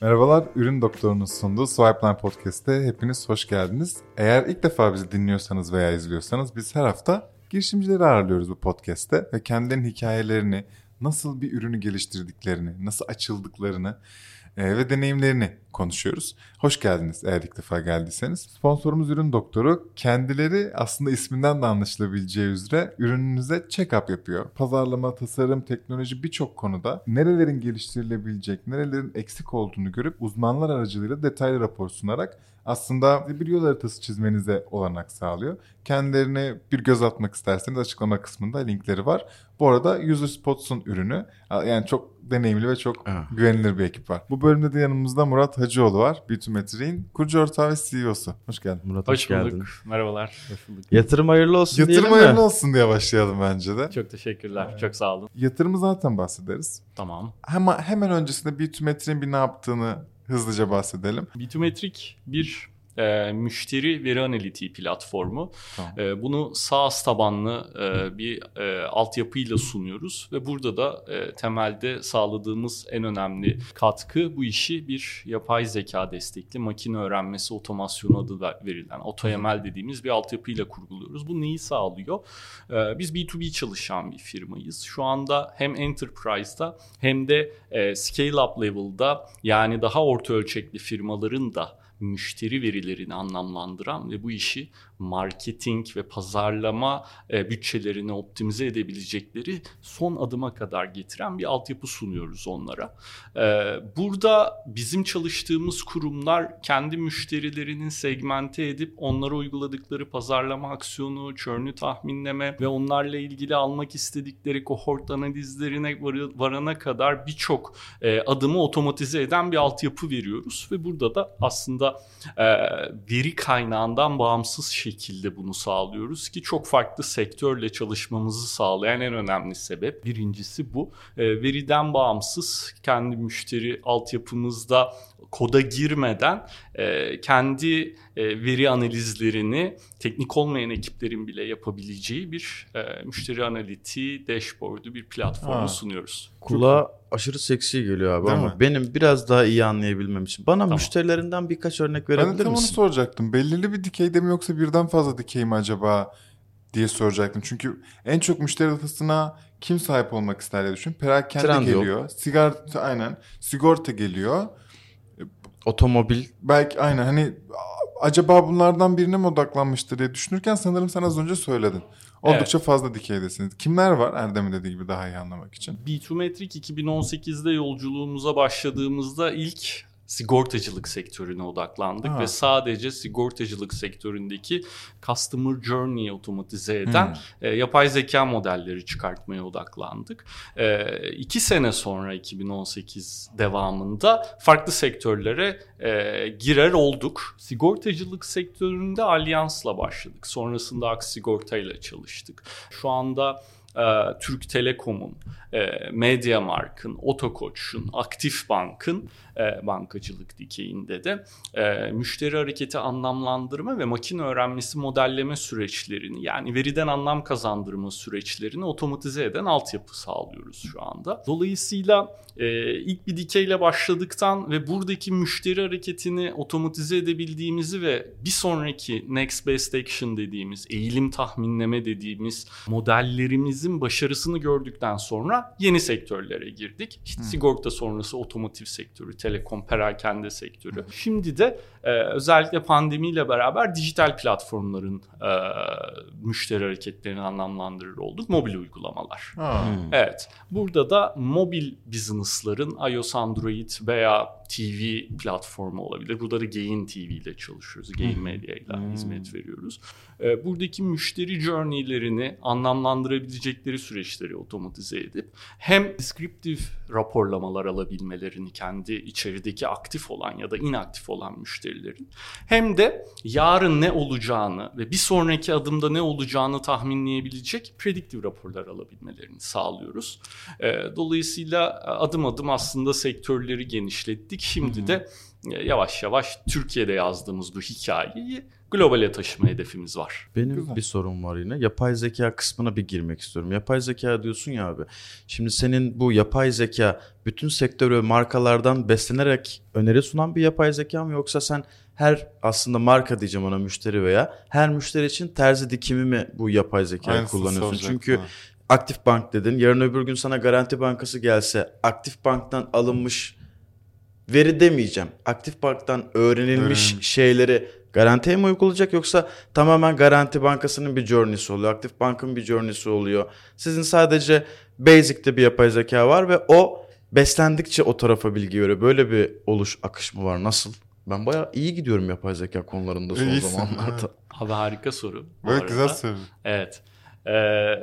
Merhabalar, Ürün Doktoru'nun sunduğu Swipeline Podcast'te hepiniz hoş geldiniz. Eğer ilk defa bizi dinliyorsanız veya izliyorsanız biz her hafta girişimcileri ağırlıyoruz bu podcast'te ve kendilerinin hikayelerini, nasıl bir ürünü geliştirdiklerini, nasıl açıldıklarını e, ve deneyimlerini konuşuyoruz. Hoş geldiniz eğer ilk defa geldiyseniz. Sponsorumuz Ürün Doktoru. Kendileri aslında isminden de anlaşılabileceği üzere ürününüze check-up yapıyor. Pazarlama, tasarım, teknoloji birçok konuda nerelerin geliştirilebilecek, nerelerin eksik olduğunu görüp uzmanlar aracılığıyla detaylı rapor sunarak aslında bir yol haritası çizmenize olanak sağlıyor. Kendilerine bir göz atmak isterseniz açıklama kısmında linkleri var. Bu arada User Spots'un ürünü. Yani çok deneyimli ve çok evet. güvenilir bir ekip var. Bu bölümde de yanımızda Murat Hacıoğlu var. Bitumetri'nin kurucu ortağı ve CEO'su. Hoş geldin. Murat hoş, hoş geldin. Merhabalar. Hoş bulduk. Yatırım hayırlı olsun Yatırım diyelim hayırlı mi? olsun diye başlayalım bence de. Çok teşekkürler. Evet. Çok sağ olun. Yatırımı zaten bahsederiz. Tamam. Hemen, hemen öncesinde Bitumetri'nin bir ne yaptığını hızlıca bahsedelim. Bitumetrik bir e, müşteri veri analitiği platformu. Tamam. E, bunu SaaS tabanlı e, bir e, altyapıyla sunuyoruz ve burada da e, temelde sağladığımız en önemli katkı bu işi bir yapay zeka destekli makine öğrenmesi otomasyonu adı verilen AutoML dediğimiz bir altyapıyla kurguluyoruz. Bu neyi sağlıyor? E, biz B2B çalışan bir firmayız. Şu anda hem Enterprise'da hem de e, scale-up level'da yani daha orta ölçekli firmaların da müşteri verilerini anlamlandıran ve bu işi marketing ve pazarlama e, bütçelerini optimize edebilecekleri son adıma kadar getiren bir altyapı sunuyoruz onlara. E, burada bizim çalıştığımız kurumlar kendi müşterilerinin segmente edip onlara uyguladıkları pazarlama aksiyonu, churn'ü tahminleme ve onlarla ilgili almak istedikleri kohort analizlerine varana kadar birçok e, adımı otomatize eden bir altyapı veriyoruz ve burada da aslında e, veri kaynağından bağımsız şekilde bunu sağlıyoruz ki çok farklı sektörle çalışmamızı sağlayan en önemli sebep. Birincisi bu. E, veriden bağımsız kendi müşteri altyapımızda koda girmeden e, kendi e, veri analizlerini teknik olmayan ekiplerin bile yapabileceği bir e, müşteri analitiği dashboard'u bir platformu ha. sunuyoruz. Kulağa aşırı seksi geliyor abi Değil ama mi? benim biraz daha iyi anlayabilmem için. Bana tamam. müşterilerinden birkaç örnek verebilir misin? Ben de tam onu soracaktım. Belirli bir dikeyde mi yoksa birden fazla dikey mi acaba diye soracaktım. Çünkü en çok müşteri datasına kim sahip olmak ister diye düşün. Perakende Trend geliyor. Sigorta aynen. Sigorta geliyor. Otomobil. Belki aynen hani acaba bunlardan birine mi odaklanmıştır diye düşünürken sanırım sen az önce söyledin. Oldukça evet. fazla dikeydesiniz. Kimler var Erdem'in dediği gibi daha iyi anlamak için? B2Metric 2018'de yolculuğumuza başladığımızda ilk sigortacılık sektörüne odaklandık ha. ve sadece sigortacılık sektöründeki customer journey'i otomatize eden hmm. e, yapay zeka modelleri çıkartmaya odaklandık. E, iki sene sonra 2018 devamında farklı sektörlere e, girer olduk. Sigortacılık sektöründe Allians'la başladık. Sonrasında Aks Sigorta ile çalıştık. Şu anda e, Türk Telekom'un, e, Mediamarkt'ın, Otokoç'un, Aktif Bank'ın e, bankacılık dikeyinde de e, müşteri hareketi anlamlandırma ve makine öğrenmesi modelleme süreçlerini yani veriden anlam kazandırma süreçlerini otomatize eden altyapı sağlıyoruz şu anda. Dolayısıyla e, ilk bir dikeyle başladıktan ve buradaki müşteri hareketini otomatize edebildiğimizi ve bir sonraki next best action dediğimiz eğilim tahminleme dediğimiz modellerimizin başarısını gördükten sonra yeni sektörlere girdik. İşte sigorta sonrası otomotiv sektörü, telekom, perakende sektörü. Şimdi de e, özellikle pandemiyle beraber dijital platformların e, müşteri hareketlerini anlamlandırır olduk. Mobil uygulamalar. Hmm. Evet. Burada da mobil business'ların iOS, Android veya TV platformu olabilir. Burada da Gain TV ile çalışıyoruz. Gain. Media ile hmm. hizmet veriyoruz. E, buradaki müşteri journey'lerini anlamlandırabilecekleri süreçleri otomatize edip hem descriptive raporlamalar alabilmelerini kendi içerideki aktif olan ya da inaktif olan müşterilerin hem de yarın ne olacağını ve bir sonraki adımda ne olacağını tahminleyebilecek prediktif raporlar alabilmelerini sağlıyoruz. E, dolayısıyla adım adım aslında sektörleri genişlettik ettik. Şimdi de e, yavaş yavaş Türkiye'de yazdığımız bu hikayeyi globale taşıma hedefimiz var. Benim Güzel. bir sorum var yine. Yapay zeka kısmına bir girmek istiyorum. Yapay zeka diyorsun ya abi. Şimdi senin bu yapay zeka bütün sektörü markalardan beslenerek öneri sunan bir yapay zeka mı yoksa sen her aslında marka diyeceğim ona müşteri veya her müşteri için terzi dikimi mi bu yapay zekayı Aynısı kullanıyorsun? Çünkü ha. aktif bank dedin. Yarın öbür gün sana garanti bankası gelse aktif banktan alınmış veri demeyeceğim. Aktif banktan öğrenilmiş Öğren. şeyleri garantiye mi uygulayacak yoksa tamamen Garanti Bankası'nın bir journey'si oluyor. Aktif Bank'ın bir journey'si oluyor. Sizin sadece basic'te bir yapay zeka var ve o beslendikçe o tarafa bilgi veriyor. Böyle bir oluş akış mı var? Nasıl? Ben bayağı iyi gidiyorum yapay zeka konularında son İyisin, zamanlarda. Evet. Abi harika soru. Böyle güzel soru. Evet. Ee,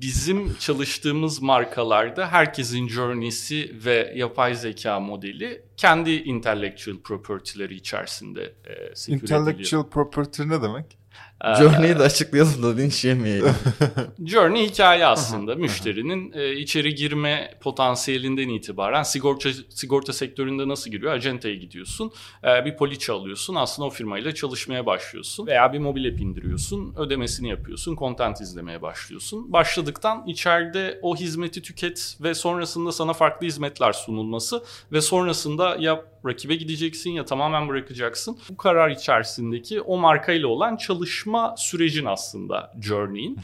bizim çalıştığımız markalarda herkesin journey'si ve yapay zeka modeli kendi intellectual property'leri içerisinde e, Intellectual property ne demek? Ee, Journey'i de açıklayalım da linç yemeyelim. Journey hikaye aslında. Müşterinin e, içeri girme potansiyelinden itibaren sigorta sigorta sektöründe nasıl giriyor? Acenteye gidiyorsun. E, bir poliçe alıyorsun. Aslında o firmayla çalışmaya başlıyorsun. Veya bir mobil app indiriyorsun. Ödemesini yapıyorsun. Content izlemeye başlıyorsun. Başladıktan içeride o hizmeti tüket ve sonrasında sana farklı hizmetler sunulması ve sonrasında ya rakibe gideceksin ya tamamen bırakacaksın. Bu karar içerisindeki o markayla olan çalışma sürecin aslında journey'in.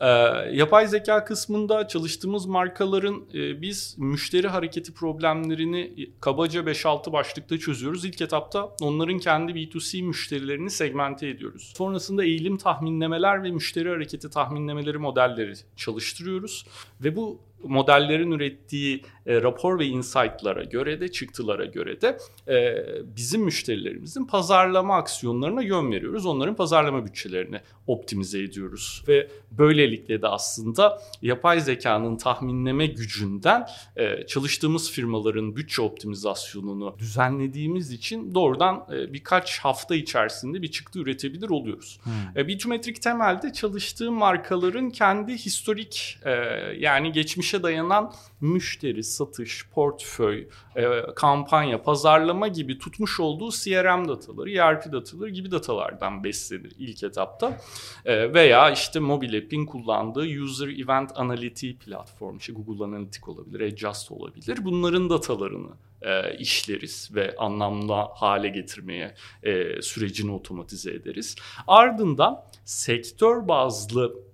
Ee, yapay zeka kısmında çalıştığımız markaların e, biz müşteri hareketi problemlerini kabaca 5-6 başlıkta çözüyoruz. İlk etapta onların kendi B2C müşterilerini segmente ediyoruz. Sonrasında eğilim tahminlemeler ve müşteri hareketi tahminlemeleri modelleri çalıştırıyoruz. Ve bu modellerin ürettiği e, rapor ve insight'lara göre de çıktılara göre de e, bizim müşterilerimizin pazarlama aksiyonlarına yön veriyoruz. Onların pazarlama bütçelerini optimize ediyoruz ve böylelikle de aslında yapay zekanın tahminleme gücünden e, çalıştığımız firmaların bütçe optimizasyonunu düzenlediğimiz için doğrudan e, birkaç hafta içerisinde bir çıktı üretebilir oluyoruz. Hmm. E, Bitumetrik temelde çalıştığım markaların kendi historik e, yani geçmişe dayanan müşteri, satış, portföy, e, kampanya, pazarlama gibi tutmuş olduğu CRM dataları, ERP dataları gibi datalardan beslenir ilk etapta. E, veya işte mobil app'in kullandığı User Event Analytics platform, işte Google Analytics olabilir, Adjust olabilir. Bunların datalarını e, işleriz ve anlamlı hale getirmeye e, sürecini otomatize ederiz. Ardından sektör bazlı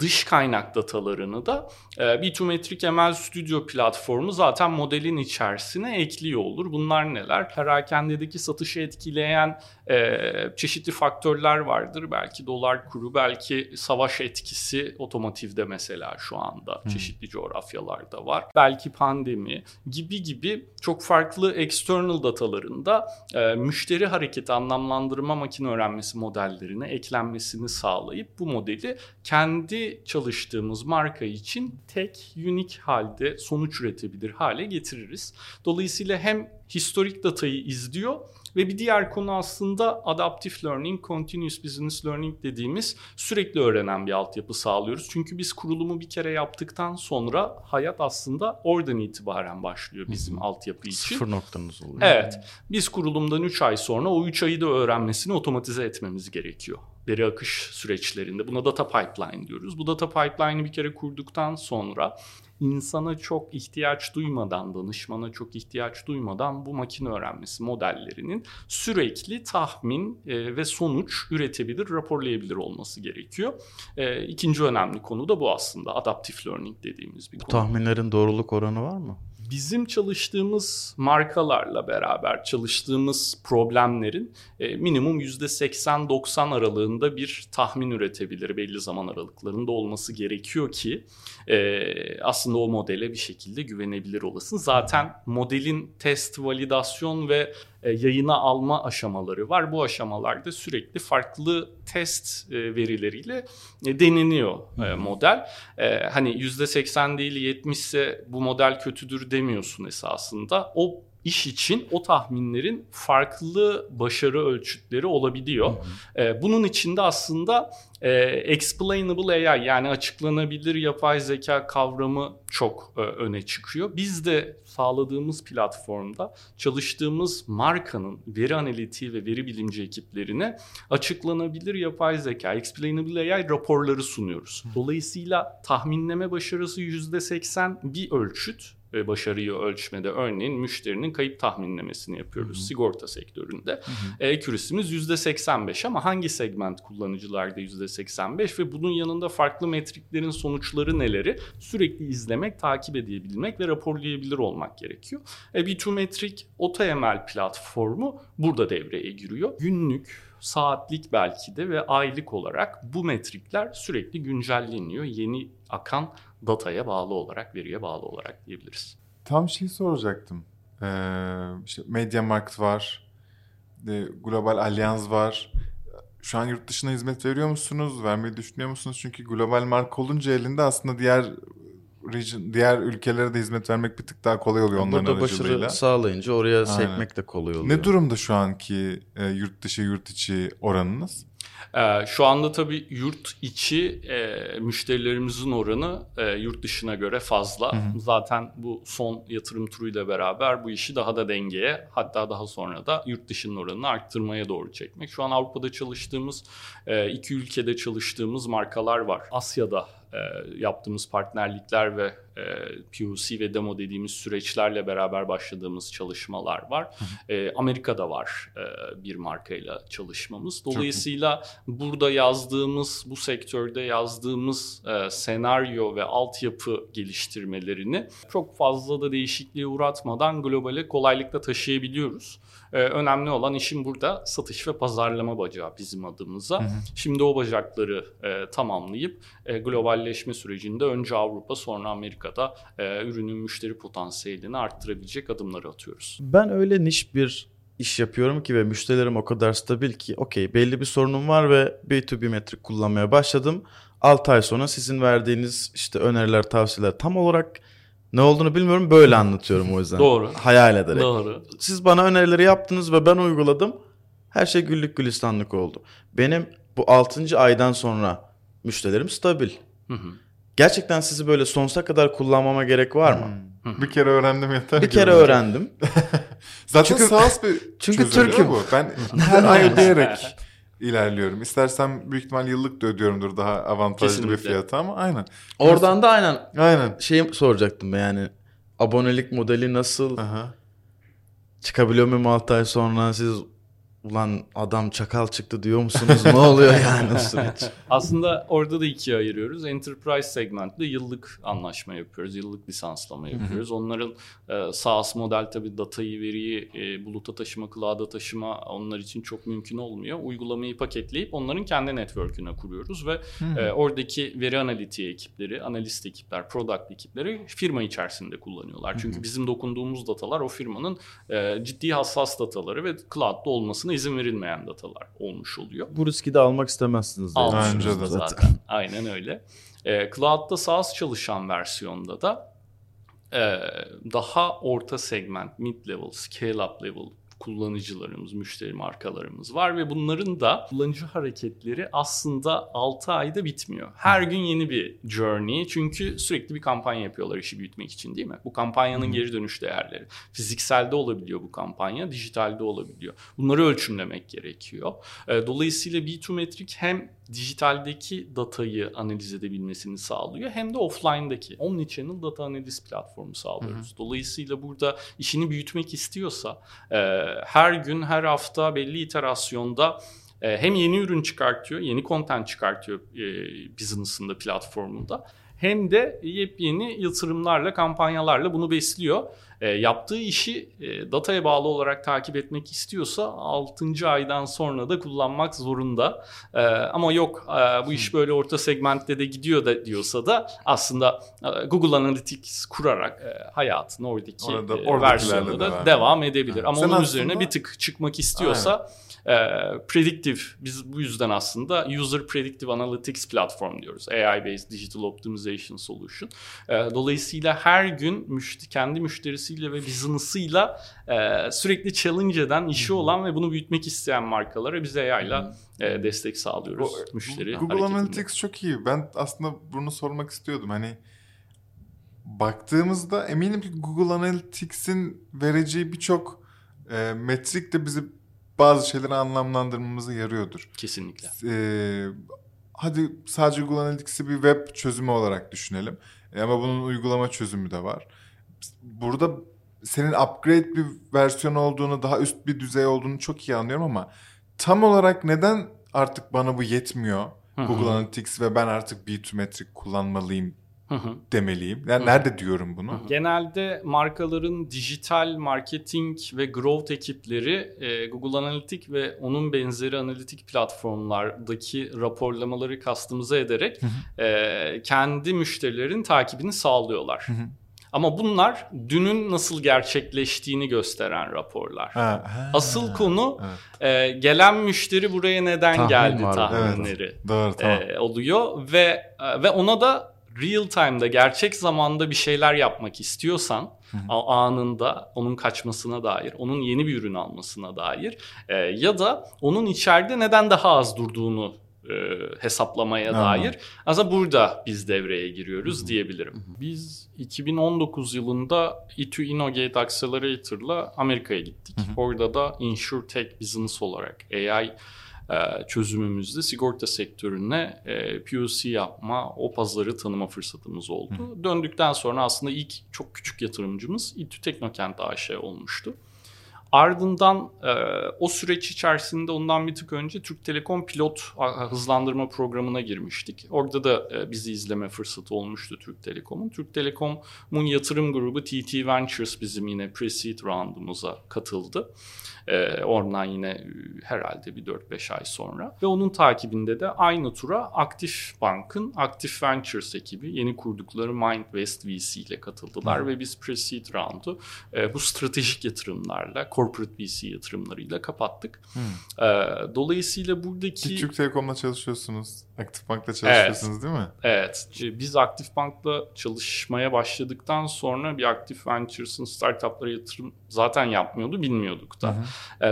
dış kaynak datalarını da e, Bitumetrik ML Studio platformu zaten modelin içerisine ekliyor olur. Bunlar neler? Perakendedeki satışı etkileyen e, çeşitli faktörler vardır. Belki dolar kuru, belki savaş etkisi otomotivde mesela şu anda hmm. çeşitli coğrafyalarda var. Belki pandemi gibi gibi çok farklı external datalarında e, müşteri hareketi anlamlandırma makine öğrenmesi modellerine eklenmesini sağlayıp bu modeli kendi çalıştığımız marka için tek, unik halde sonuç üretebilir hale getiririz. Dolayısıyla hem historik datayı izliyor ve bir diğer konu aslında adaptive learning, continuous business learning dediğimiz sürekli öğrenen bir altyapı sağlıyoruz. Çünkü biz kurulumu bir kere yaptıktan sonra hayat aslında oradan itibaren başlıyor bizim Hı-hı. altyapı için. Sıfır noktamız oluyor. Evet. Biz kurulumdan 3 ay sonra o 3 ayı da öğrenmesini otomatize etmemiz gerekiyor. Veri akış süreçlerinde. Buna data pipeline diyoruz. Bu data pipeline'ı bir kere kurduktan sonra insana çok ihtiyaç duymadan, danışmana çok ihtiyaç duymadan bu makine öğrenmesi modellerinin sürekli tahmin e, ve sonuç üretebilir, raporlayabilir olması gerekiyor. E, ikinci önemli konu da bu aslında. Adaptive learning dediğimiz bir bu tahminlerin doğruluk oranı var mı? Bizim çalıştığımız markalarla beraber çalıştığımız problemlerin e, minimum %80-90 aralığında bir tahmin üretebilir. Belli zaman aralıklarında olması gerekiyor ki e, aslında o modele bir şekilde güvenebilir olasın. Zaten modelin test, validasyon ve yayına alma aşamaları var. Bu aşamalarda sürekli farklı test e, verileriyle e, deneniyor model. Hani %80 değil 70 ise bu model kötüdür demiyorsun esasında. O iş için o tahminlerin farklı başarı ölçütleri olabiliyor. Ee, bunun içinde aslında e, explainable AI yani açıklanabilir yapay zeka kavramı çok e, öne çıkıyor. Biz de sağladığımız platformda çalıştığımız markanın veri analitiği ve veri bilimci ekiplerine açıklanabilir yapay zeka, explainable AI raporları sunuyoruz. Dolayısıyla tahminleme başarısı %80 bir ölçüt ve başarıyı ölçmede örneğin müşterinin kayıp tahminlemesini yapıyoruz Hı-hı. sigorta sektöründe. Hı-hı. Accuracy'miz %85 ama hangi segment kullanıcılarda %85 ve bunun yanında farklı metriklerin sonuçları neleri sürekli izlemek, takip edebilmek ve raporlayabilir olmak gerekiyor. E, B2 Metric AutoML platformu burada devreye giriyor. Günlük saatlik belki de ve aylık olarak bu metrikler sürekli güncelleniyor. Yeni akan dataya bağlı olarak, veriye bağlı olarak diyebiliriz. Tam şey soracaktım. Ee, işte Mediamarkt var, de, Global Alyans var. Şu an yurt dışına hizmet veriyor musunuz? Vermeyi düşünüyor musunuz? Çünkü global marka olunca elinde aslında diğer region, diğer ülkelere de hizmet vermek bir tık daha kolay oluyor onların Burada aracılığıyla. başarı sağlayınca oraya Aynen. sekmek de kolay oluyor. Ne durumda şu anki e, yurt dışı yurt içi oranınız? Ee, şu anda tabii yurt içi e, müşterilerimizin oranı e, yurt dışına göre fazla. Hı hı. Zaten bu son yatırım turuyla beraber bu işi daha da dengeye hatta daha sonra da yurt dışının oranını arttırmaya doğru çekmek. Şu an Avrupa'da çalıştığımız, e, iki ülkede çalıştığımız markalar var. Asya'da e, yaptığımız partnerlikler ve e, POC ve demo dediğimiz süreçlerle beraber başladığımız çalışmalar var. E, Amerika'da var e, bir markayla çalışmamız. Dolayısıyla burada yazdığımız, bu sektörde yazdığımız e, senaryo ve altyapı geliştirmelerini çok fazla da değişikliğe uğratmadan globale kolaylıkla taşıyabiliyoruz. E, önemli olan işin burada satış ve pazarlama bacağı bizim adımıza. Hı hı. Şimdi o bacakları e, tamamlayıp e, globalleşme sürecinde önce Avrupa sonra Amerika'da e, ürünün müşteri potansiyelini arttırabilecek adımları atıyoruz. Ben öyle niş bir iş yapıyorum ki ve müşterilerim o kadar stabil ki okey belli bir sorunum var ve B2B metrik kullanmaya başladım. 6 ay sonra sizin verdiğiniz işte öneriler, tavsiyeler tam olarak ne olduğunu bilmiyorum böyle anlatıyorum o yüzden. Doğru. Hayal ederek. Doğru. Siz bana önerileri yaptınız ve ben uyguladım. Her şey güllük gülistanlık oldu. Benim bu 6. aydan sonra müşterilerim stabil. Hı hı. Gerçekten sizi böyle sonsuza kadar kullanmama gerek var mı? Hmm. Bir kere öğrendim yeter. Bir kere öğrendim. Zaten çünkü, SaaS bir çünkü Türk'üm. bu. Ben her ay ödeyerek ilerliyorum. İstersem büyük ihtimal yıllık da ödüyorumdur daha avantajlı Kesinlikle. bir fiyata ama aynen. Oradan da aynen. Aynen. Şeyi soracaktım yani abonelik modeli nasıl? Aha. Çıkabiliyor muyum 6 ay sonra siz ulan adam çakal çıktı diyor musunuz? ne oluyor yani o süreç? Aslında orada da ikiye ayırıyoruz. Enterprise segmentte yıllık anlaşma yapıyoruz. Yıllık lisanslama yapıyoruz. Onların e, SaaS model tabii datayı, veriyi e, buluta taşıma, cloud'a taşıma onlar için çok mümkün olmuyor. Uygulamayı paketleyip onların kendi network'üne kuruyoruz ve e, oradaki veri analitiği ekipleri, analist ekipler, product ekipleri firma içerisinde kullanıyorlar. Çünkü bizim dokunduğumuz datalar o firmanın e, ciddi hassas dataları ve cloud'da olmasını alınmasına izin verilmeyen datalar olmuş oluyor. Bu riski de almak istemezsiniz. Almışsınız zaten. zaten. Aynen öyle. E, Cloud'da SaaS çalışan versiyonda da e, daha orta segment, mid level, scale up level kullanıcılarımız, müşteri markalarımız var ve bunların da kullanıcı hareketleri aslında 6 ayda bitmiyor. Her gün yeni bir journey çünkü sürekli bir kampanya yapıyorlar işi büyütmek için değil mi? Bu kampanyanın geri dönüş değerleri. Fizikselde olabiliyor bu kampanya, dijitalde olabiliyor. Bunları ölçümlemek gerekiyor. Dolayısıyla B2 Metric hem dijitaldeki datayı analiz edebilmesini sağlıyor hem de offline'daki omnichannel data analiz platformu sağlıyoruz. Hı hı. Dolayısıyla burada işini büyütmek istiyorsa e, her gün her hafta belli iterasyonda e, hem yeni ürün çıkartıyor, yeni content çıkartıyor e, business'ında platformunda hem de yepyeni yatırımlarla, kampanyalarla bunu besliyor. E, yaptığı işi e, dataya bağlı olarak takip etmek istiyorsa 6. aydan sonra da kullanmak zorunda. E, ama yok e, bu iş böyle orta segmentte de gidiyor da diyorsa da aslında e, Google Analytics kurarak e, hayatını oradaki Orada, e, versiyonda da devam, edebilir. Ama Sen onun aslında... üzerine bir tık çıkmak istiyorsa... Aynen e, predictive, biz bu yüzden aslında User Predictive Analytics Platform diyoruz. AI-based Digital Optimization Solution. E, dolayısıyla her gün müşteri, kendi müşterisi teknolojisiyle ve business'ıyla e, sürekli challenge eden, işi olan ve bunu büyütmek isteyen markalara biz AI'la e, destek sağlıyoruz Bu- müşteri Google hareketinde. Analytics çok iyi. Ben aslında bunu sormak istiyordum. Hani baktığımızda eminim ki Google Analytics'in vereceği birçok e, metrik de bizi bazı şeyleri anlamlandırmamıza yarıyordur. Kesinlikle. E, hadi sadece Google Analytics'i bir web çözümü olarak düşünelim. E, ama bunun uygulama çözümü de var. Burada senin upgrade bir versiyon olduğunu, daha üst bir düzey olduğunu çok iyi anlıyorum ama tam olarak neden artık bana bu yetmiyor? Google Analytics ve ben artık B2 metrik kullanmalıyım Hı hı. demeliyim. Yani Hı. nerede diyorum bunu? Genelde markaların dijital marketing ve growth ekipleri e, Google Analytics ve onun benzeri analitik platformlardaki raporlamaları kastımıze ederek e, kendi müşterilerin takibini sağlıyorlar. hı. Ama bunlar dünün nasıl gerçekleştiğini gösteren raporlar. Ha, ha. Asıl konu Evet, e, gelen müşteri buraya neden Tahmin geldi var. tahminleri doğru tamam. e, oluyor ve e, ve ona da real time'da gerçek zamanda bir şeyler yapmak istiyorsan anında onun kaçmasına dair, onun yeni bir ürün almasına dair e, ya da onun içeride neden daha az durduğunu e, hesaplamaya Anladım. dair. Aslında burada biz devreye giriyoruz diyebilirim. Biz 2019 yılında E2 Innogate Accelerator'la Amerika'ya gittik. Orada da InsurTech Business olarak AI e, çözümümüzde sigorta sektörüne e, POC yapma, o pazarı tanıma fırsatımız oldu. Döndükten sonra aslında ilk çok küçük yatırımcımız İTÜ Teknokent AŞ olmuştu. Ardından e, o süreç içerisinde ondan bir tık önce Türk Telekom pilot hızlandırma programına girmiştik. Orada da e, bizi izleme fırsatı olmuştu Türk Telekom'un. Türk Telekom'un yatırım grubu TT Ventures bizim yine pre-seed roundumuza katıldı. E, oradan yine e, herhalde bir 4-5 ay sonra. Ve onun takibinde de aynı tura Aktif Bank'ın Aktif Ventures ekibi yeni kurdukları MindWest VC ile katıldılar. Ve biz pre-seed roundu e, bu stratejik yatırımlarla, corporate VC yatırımlarıyla kapattık. E, dolayısıyla buradaki... Ki Türk Telekom'la çalışıyorsunuz. Aktif Bank'la çalışıyorsunuz değil mi? Evet. e, Biz Aktif Bank'la çalışmaya başladıktan sonra bir Aktif Ventures'ın startuplara yatırım zaten yapmıyordu, bilmiyorduk da. E,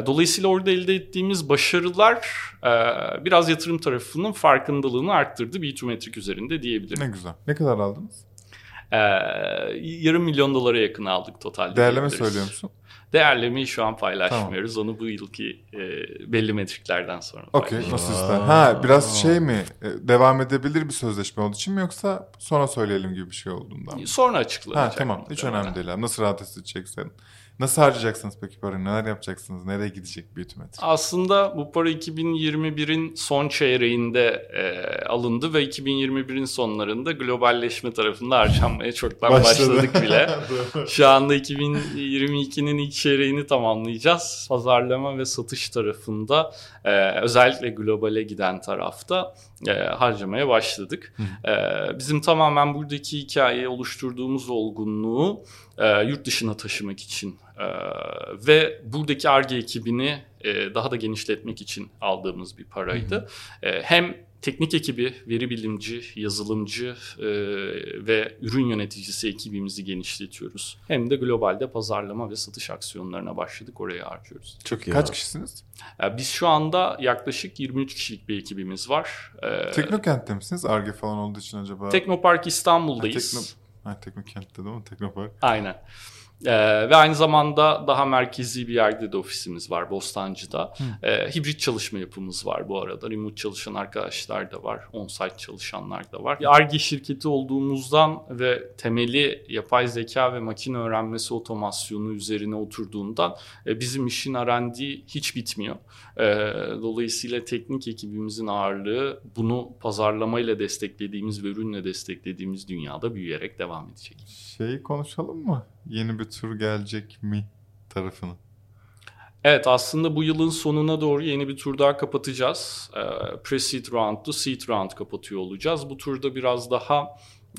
Dolayısıyla orada elde ettiğimiz başarılar e, biraz yatırım tarafının farkındalığını arttırdı B2 metrik üzerinde diyebilirim. Ne güzel. Ne kadar aldınız? E, yarım milyon dolara yakın aldık totalde. Değerleme söylüyor musun? Değerlemeyi şu an paylaşmıyoruz. Onu bu yılki e, belli metriklerden sonra Okey. Nasıl ister? Ha biraz şey mi? e, Devam edebilir bir sözleşme olduğu için mi yoksa sonra söyleyelim gibi bir şey olduğundan mı? Sonra açıklanacak. Ha tamam. Hiç önemli değil. Nasıl rahat edeceksen. Nasıl harcayacaksınız peki parayı? Neler yapacaksınız? Nereye gidecek metrik? Aslında bu para 2021'in son çeyreğinde e, alındı ve 2021'in sonlarında globalleşme tarafında harcanmaya çoktan başladık bile. Şu anda 2022'nin ilk çeyreğini tamamlayacağız. Pazarlama ve satış tarafında e, özellikle globale giden tarafta e, harcamaya başladık. E, bizim tamamen buradaki hikayeyi oluşturduğumuz olgunluğu e, yurt dışına taşımak için e, ve buradaki ARGE ekibini e, daha da genişletmek için aldığımız bir paraydı. E, hem teknik ekibi, veri bilimci, yazılımcı e, ve ürün yöneticisi ekibimizi genişletiyoruz. Hem de globalde pazarlama ve satış aksiyonlarına başladık. Oraya harcıyoruz. Çok iyi. Kaç abi. kişisiniz? E, biz şu anda yaklaşık 23 kişilik bir ekibimiz var. E, Teknokent'te misiniz? Arge falan olduğu için acaba? Teknopark İstanbul'dayız. Ha, Tekno... Ha, Teknokent'te değil mi? Teknopark. Aynen. Ee, ve aynı zamanda daha merkezi bir yerde de ofisimiz var Bostancı'da. Ee, hibrit çalışma yapımız var bu arada. Remote çalışan arkadaşlar da var. On-site çalışanlar da var. ARGE şirketi olduğumuzdan ve temeli yapay zeka ve makine öğrenmesi otomasyonu üzerine oturduğundan e, bizim işin R&D hiç bitmiyor. Ee, dolayısıyla teknik ekibimizin ağırlığı bunu pazarlamayla desteklediğimiz ve ürünle desteklediğimiz dünyada büyüyerek devam edecek. Şeyi konuşalım mı? Yeni bir tur gelecek mi tarafını? Evet aslında bu yılın sonuna doğru yeni bir tur daha kapatacağız. Ee, Pre-seed round'du seed round kapatıyor olacağız. Bu turda biraz daha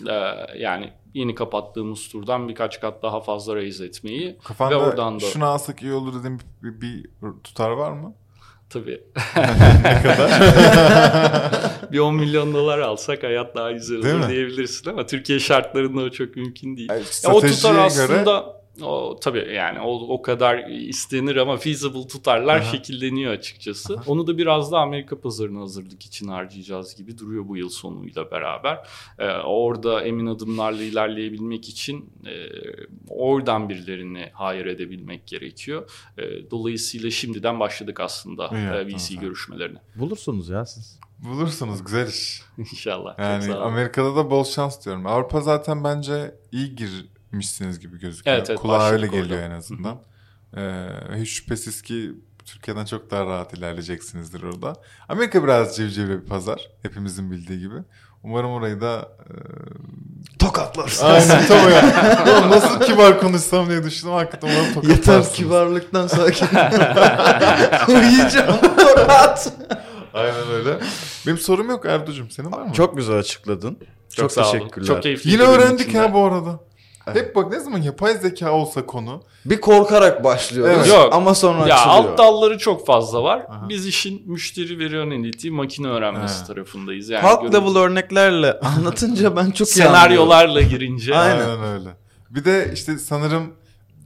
e, yani yeni kapattığımız turdan birkaç kat daha fazla raise etmeyi Kafanda ve oradan da şunu alsak iyi olur dediğim bir, bir tutar var mı? Tabii ne kadar? bir 10 milyon dolar alsak hayat daha güzel olur diyebilirsin ama Türkiye şartlarında o çok mümkün değil. Ay, Ya o tutar stratejiye aslında O tabii yani o, o kadar istenir ama feasible tutarlar Aha. şekilleniyor açıkçası. Onu da biraz da Amerika pazarına hazırlık için harcayacağız gibi duruyor bu yıl sonuyla beraber. Ee, orada emin adımlarla ilerleyebilmek için e, oradan birilerini hire edebilmek gerekiyor. E, dolayısıyla şimdiden başladık aslında İyi, e, VC tamam. görüşmelerine. Bulursunuz ya siz. Bulursunuz güzel iş. İnşallah. Çok Yani sağ olun. Amerika'da da bol şans diyorum. Avrupa zaten bence iyi girmişsiniz gibi gözüküyor. Evet, evet, Kulağa öyle geliyor orada. en azından. Ee, hiç şüphesiz ki Türkiye'den çok daha rahat ilerleyeceksinizdir orada. Amerika biraz civcivli bir pazar. Hepimizin bildiği gibi. Umarım orayı da e, Tokatlarsın. Aynen tam o ya. Oğlum nasıl kibar konuşsam diye düşündüm. Hakikaten umarım Yeter kibarlıktan sakin. Uyuyacağım tokat. Aynen öyle. Benim sorum yok Erdo'cum. Senin var mı? Çok güzel açıkladın. Çok, sağ olun. teşekkürler. Çok keyifli. Yine öğrendik ha bu arada. Hep bak ne zaman yapay zeka olsa konu. Bir korkarak başlıyoruz. Evet. Yok. Ama sonra Ya açılıyor. alt dalları çok fazla var. Aha. Biz işin müşteri veri analitiği, makine öğrenmesi Evet. tarafındayız. Yani Halk level örneklerle anlatınca ben çok senaryolarla girince Aynen. Aynen. öyle. Bir de işte sanırım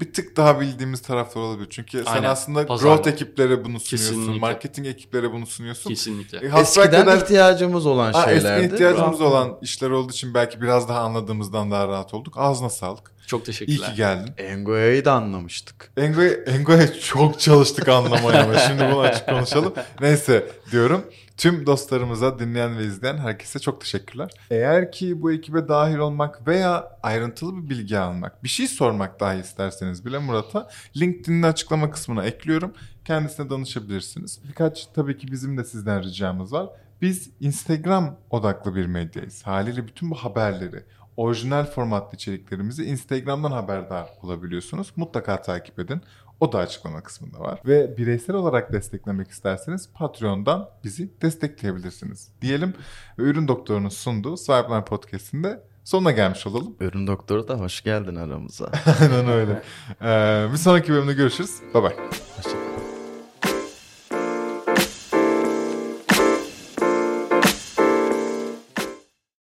bir tık daha bildiğimiz taraflar olabilir. Çünkü sen Aynen. aslında Pazarlama. growth ekiplere bunu sunuyorsun. Kesinlikle. Marketing ekiplere bunu sunuyorsun. kesinlikle. E, Eskiden ihtiyacımız olan Ha, şeylerdi. eskiden ihtiyacımız Rahat- olan işler olduğu için belki biraz daha anladığımızdan daha rahat olduk. Ağzına sağlık. Çok İyi teşekkürler. ki geldin. Engoya'yı da anlamıştık. Engo'ya Engo'ya çok çalıştık anlamaya ama şimdi bunu açık konuşalım. Neyse diyorum. Tüm dostlarımıza, dinleyen ve izleyen herkese çok teşekkürler. Eğer ki bu ekibe dahil olmak veya ayrıntılı bir bilgi almak, bir şey sormak dahi isterseniz bile Murat'a LinkedIn'in açıklama kısmına ekliyorum. Kendisine danışabilirsiniz. Birkaç tabii ki bizim de sizden ricamız var. Biz Instagram odaklı bir medyayız. Haliyle bütün bu haberleri, orijinal formatlı içeriklerimizi Instagram'dan haberdar olabiliyorsunuz. Mutlaka takip edin. O da açıklama kısmında var. Ve bireysel olarak desteklemek isterseniz Patreon'dan bizi destekleyebilirsiniz. Diyelim ve Ürün Doktoru'nun sunduğu Swipeline Podcast'inde sonuna gelmiş olalım. Ürün doktoru da hoş geldin aramıza. Aynen öyle. Ee, bir sonraki bölümde görüşürüz. Bye bye. Hoşçakalın.